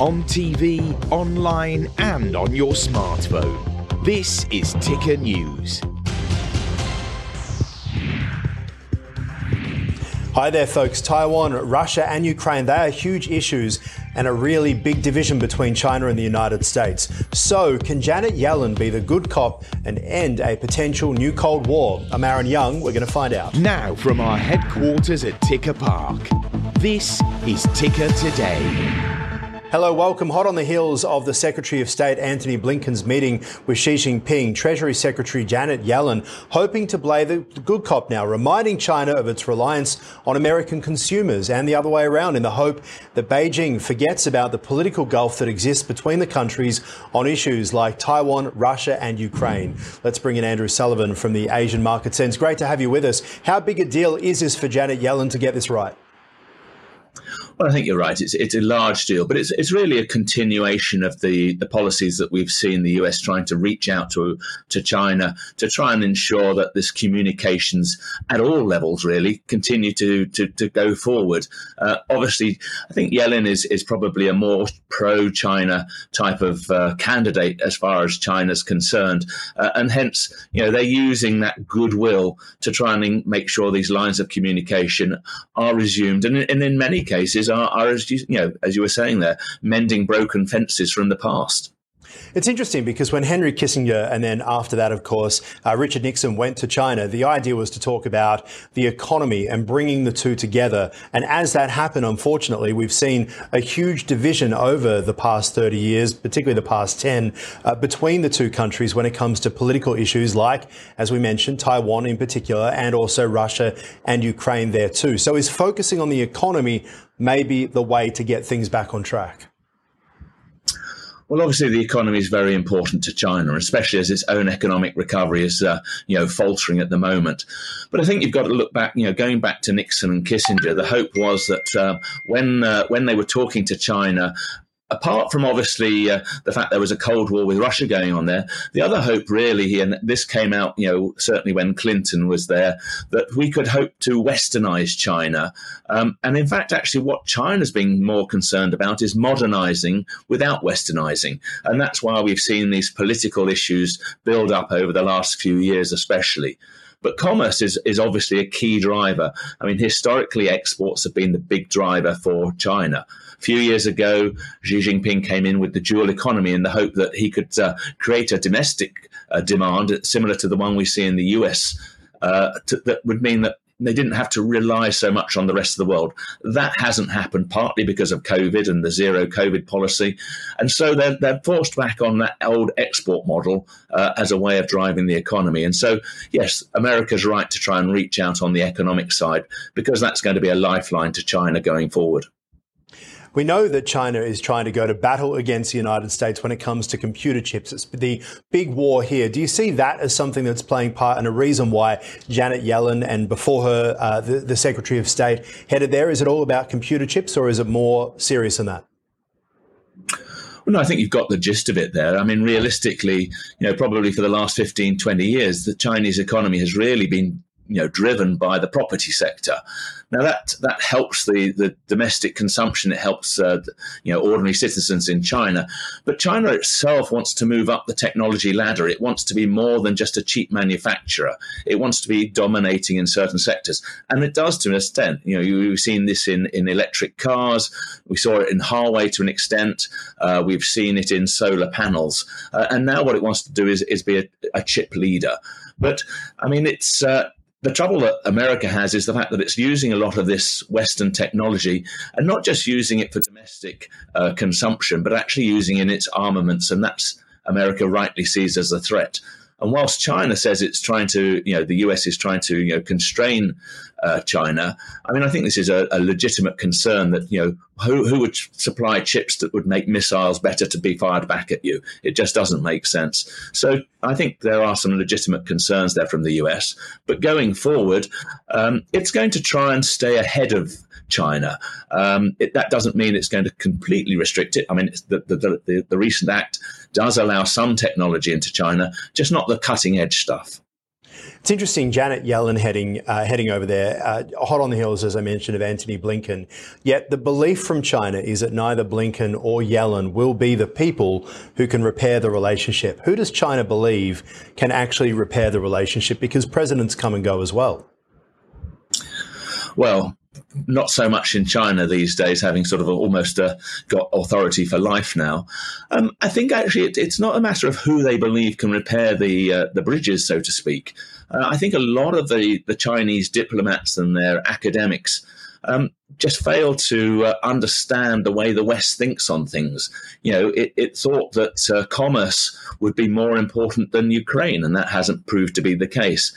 on TV, online, and on your smartphone. This is Ticker News. Hi there, folks. Taiwan, Russia, and Ukraine, they are huge issues and a really big division between China and the United States. So, can Janet Yellen be the good cop and end a potential new Cold War? I'm Aaron Young. We're going to find out. Now, from our headquarters at Ticker Park, this is Ticker Today. Hello, welcome. Hot on the heels of the Secretary of State Antony Blinken's meeting with Xi Jinping, Treasury Secretary Janet Yellen hoping to play the good cop now, reminding China of its reliance on American consumers and the other way around in the hope that Beijing forgets about the political gulf that exists between the countries on issues like Taiwan, Russia, and Ukraine. Let's bring in Andrew Sullivan from the Asian Market Sense. Great to have you with us. How big a deal is this for Janet Yellen to get this right? Well, I think you're right. It's it's a large deal, but it's it's really a continuation of the, the policies that we've seen the US trying to reach out to to China to try and ensure that this communications at all levels really continue to to, to go forward. Uh, obviously, I think Yellen is is probably a more pro China type of uh, candidate as far as China's concerned, uh, and hence you know they're using that goodwill to try and make sure these lines of communication are resumed, and, and in many cases are, are as you, you know, as you were saying there, mending broken fences from the past. It's interesting because when Henry Kissinger and then after that, of course, uh, Richard Nixon went to China, the idea was to talk about the economy and bringing the two together. And as that happened, unfortunately, we've seen a huge division over the past 30 years, particularly the past 10, uh, between the two countries when it comes to political issues like, as we mentioned, Taiwan in particular, and also Russia and Ukraine there too. So is focusing on the economy maybe the way to get things back on track? Well, obviously, the economy is very important to China, especially as its own economic recovery is, uh, you know, faltering at the moment. But I think you've got to look back, you know, going back to Nixon and Kissinger. The hope was that uh, when uh, when they were talking to China apart from obviously uh, the fact there was a Cold War with Russia going on there, the other hope really, and this came out, you know, certainly when Clinton was there, that we could hope to westernize China. Um, and in fact, actually, what China's been more concerned about is modernizing without westernizing. And that's why we've seen these political issues build up over the last few years, especially. But commerce is, is obviously a key driver. I mean, historically, exports have been the big driver for China. A few years ago, Xi Jinping came in with the dual economy in the hope that he could uh, create a domestic uh, demand similar to the one we see in the US. Uh, to, that would mean that they didn't have to rely so much on the rest of the world. That hasn't happened partly because of COVID and the zero COVID policy. And so they're, they're forced back on that old export model uh, as a way of driving the economy. And so, yes, America's right to try and reach out on the economic side because that's going to be a lifeline to China going forward. We know that China is trying to go to battle against the United States when it comes to computer chips. It's the big war here. Do you see that as something that's playing part and a reason why Janet Yellen and before her, uh, the, the Secretary of State headed there? Is it all about computer chips or is it more serious than that? Well, no, I think you've got the gist of it there. I mean, realistically, you know, probably for the last 15, 20 years, the Chinese economy has really been you know driven by the property sector. Now that that helps the, the domestic consumption. It helps uh, you know ordinary citizens in China, but China itself wants to move up the technology ladder. It wants to be more than just a cheap manufacturer. It wants to be dominating in certain sectors, and it does to an extent. You know, you've seen this in in electric cars. We saw it in Huawei to an extent. Uh, we've seen it in solar panels, uh, and now what it wants to do is is be a, a chip leader. But I mean, it's uh, the trouble that America has is the fact that it's using a lot of this Western technology and not just using it for domestic uh, consumption, but actually using in its armaments. And that's America rightly sees as a threat. And whilst China says it's trying to, you know, the US is trying to, you know, constrain uh, China, I mean, I think this is a, a, legitimate concern that, you know, who, who would supply chips that would make missiles better to be fired back at you? It just doesn't make sense. So I think there are some legitimate concerns there from the US. But going forward, um, it's going to try and stay ahead of China. Um, it, that doesn't mean it's going to completely restrict it. I mean, the, the, the, the recent act does allow some technology into China, just not the cutting edge stuff. It's interesting, Janet Yellen heading uh, heading over there, uh, hot on the heels, as I mentioned, of Antony Blinken. Yet the belief from China is that neither Blinken or Yellen will be the people who can repair the relationship. Who does China believe can actually repair the relationship? Because presidents come and go as well. Well, not so much in China these days, having sort of almost uh, got authority for life now. Um, I think actually it, it's not a matter of who they believe can repair the uh, the bridges, so to speak. Uh, I think a lot of the the Chinese diplomats and their academics um, just failed to uh, understand the way the West thinks on things. You know, it, it thought that uh, commerce would be more important than Ukraine, and that hasn't proved to be the case.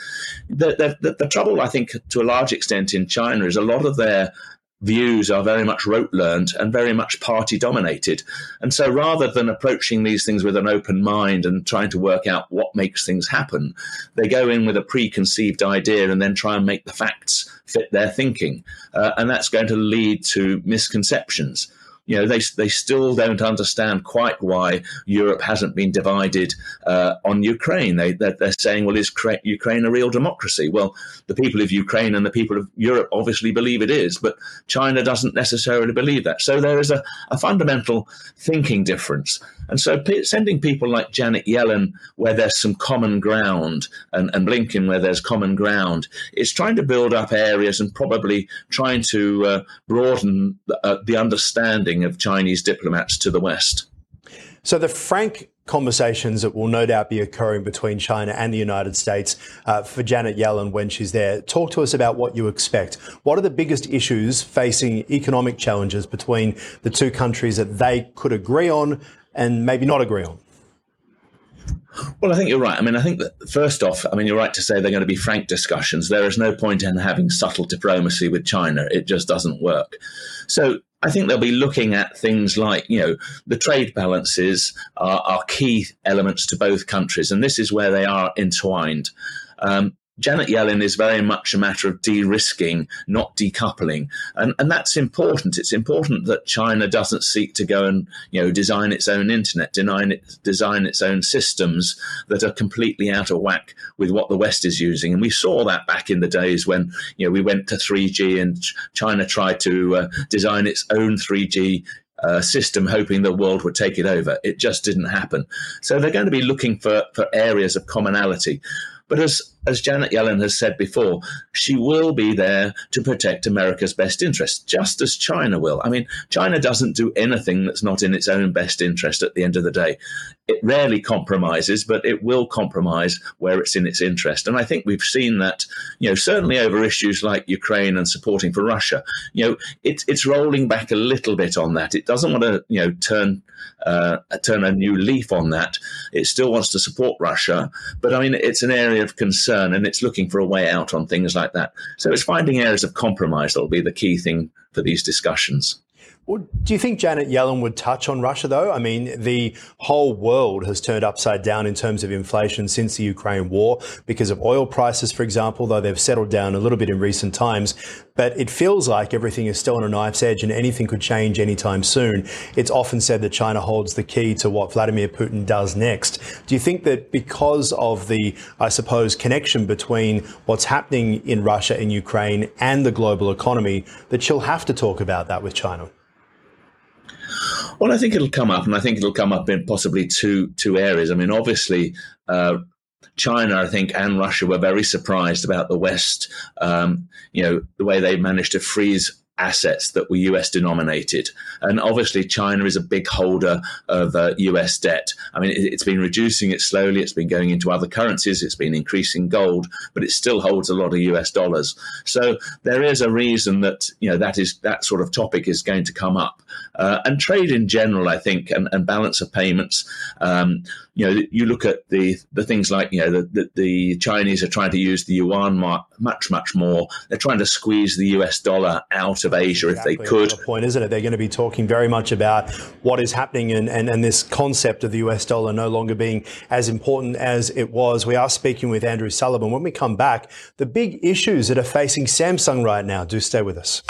The, the, the trouble, I think, to a large extent in China is a lot of their views are very much rote learned and very much party dominated. And so rather than approaching these things with an open mind and trying to work out what makes things happen, they go in with a preconceived idea and then try and make the facts fit their thinking. Uh, and that's going to lead to misconceptions you know, they, they still don't understand quite why Europe hasn't been divided uh, on Ukraine. They, they're, they're, saying, well, is Ukraine a real democracy? Well, the people of Ukraine and the people of Europe obviously believe it is, but China doesn't necessarily believe that. So there is a, a fundamental thinking difference. And so p- sending people like Janet Yellen, where there's some common ground, and, and Blinken, where there's common ground, is trying to build up areas and probably trying to uh, broaden the, uh, the understanding of Chinese diplomats to the West. So the frank conversations that will no doubt be occurring between China and the United States uh, for Janet Yellen when she's there. Talk to us about what you expect. What are the biggest issues facing economic challenges between the two countries that they could agree on and maybe not agree on? Well, I think you're right. I mean, I think that first off, I mean, you're right to say they're going to be frank discussions. There is no point in having subtle diplomacy with China. It just doesn't work. So I think they'll be looking at things like, you know, the trade balances are, are key elements to both countries, and this is where they are entwined. Um, Janet Yellen is very much a matter of de risking, not decoupling. And, and that's important. It's important that China doesn't seek to go and you know, design its own internet, design, it, design its own systems that are completely out of whack with what the West is using. And we saw that back in the days when you know, we went to 3G and China tried to uh, design its own 3G uh, system, hoping the world would take it over. It just didn't happen. So they're going to be looking for, for areas of commonality. But as as Janet Yellen has said before, she will be there to protect America's best interests, just as China will. I mean, China doesn't do anything that's not in its own best interest at the end of the day. It rarely compromises, but it will compromise where it's in its interest. And I think we've seen that, you know, certainly over issues like Ukraine and supporting for Russia. You know, it, it's rolling back a little bit on that. It doesn't want to, you know, turn uh, turn a new leaf on that. It still wants to support Russia, but I mean, it's an area of concern concern and it's looking for a way out on things like that. So it's finding areas of compromise that will be the key thing for these discussions. Well, do you think Janet Yellen would touch on Russia, though? I mean, the whole world has turned upside down in terms of inflation since the Ukraine war because of oil prices, for example, though they've settled down a little bit in recent times. But it feels like everything is still on a knife's edge and anything could change anytime soon. It's often said that China holds the key to what Vladimir Putin does next. Do you think that because of the, I suppose, connection between what's happening in Russia and Ukraine and the global economy, that she'll have to talk about that with China? Well, I think it'll come up, and I think it'll come up in possibly two two areas. I mean, obviously, uh, China, I think, and Russia were very surprised about the West. Um, you know, the way they managed to freeze assets that were US denominated. And obviously, China is a big holder of uh, US debt. I mean, it, has been reducing it slowly, it's been going into other currencies, it's been increasing gold, but it still holds a lot of US dollars. So there is a reason that, you know, that is that sort of topic is going to come up. Uh, and trade in general, I think, and, and balance of payments. Um, you know, you look at the the things like you know the, the, the Chinese are trying to use the yuan much much more. They're trying to squeeze the US dollar out of Asia exactly. if they could. Point, isn't it? They're going to be talking very much about what is happening and, and, and this concept of the US dollar no longer being as important as it was. We are speaking with Andrew Sullivan. When we come back, the big issues that are facing Samsung right now. Do stay with us.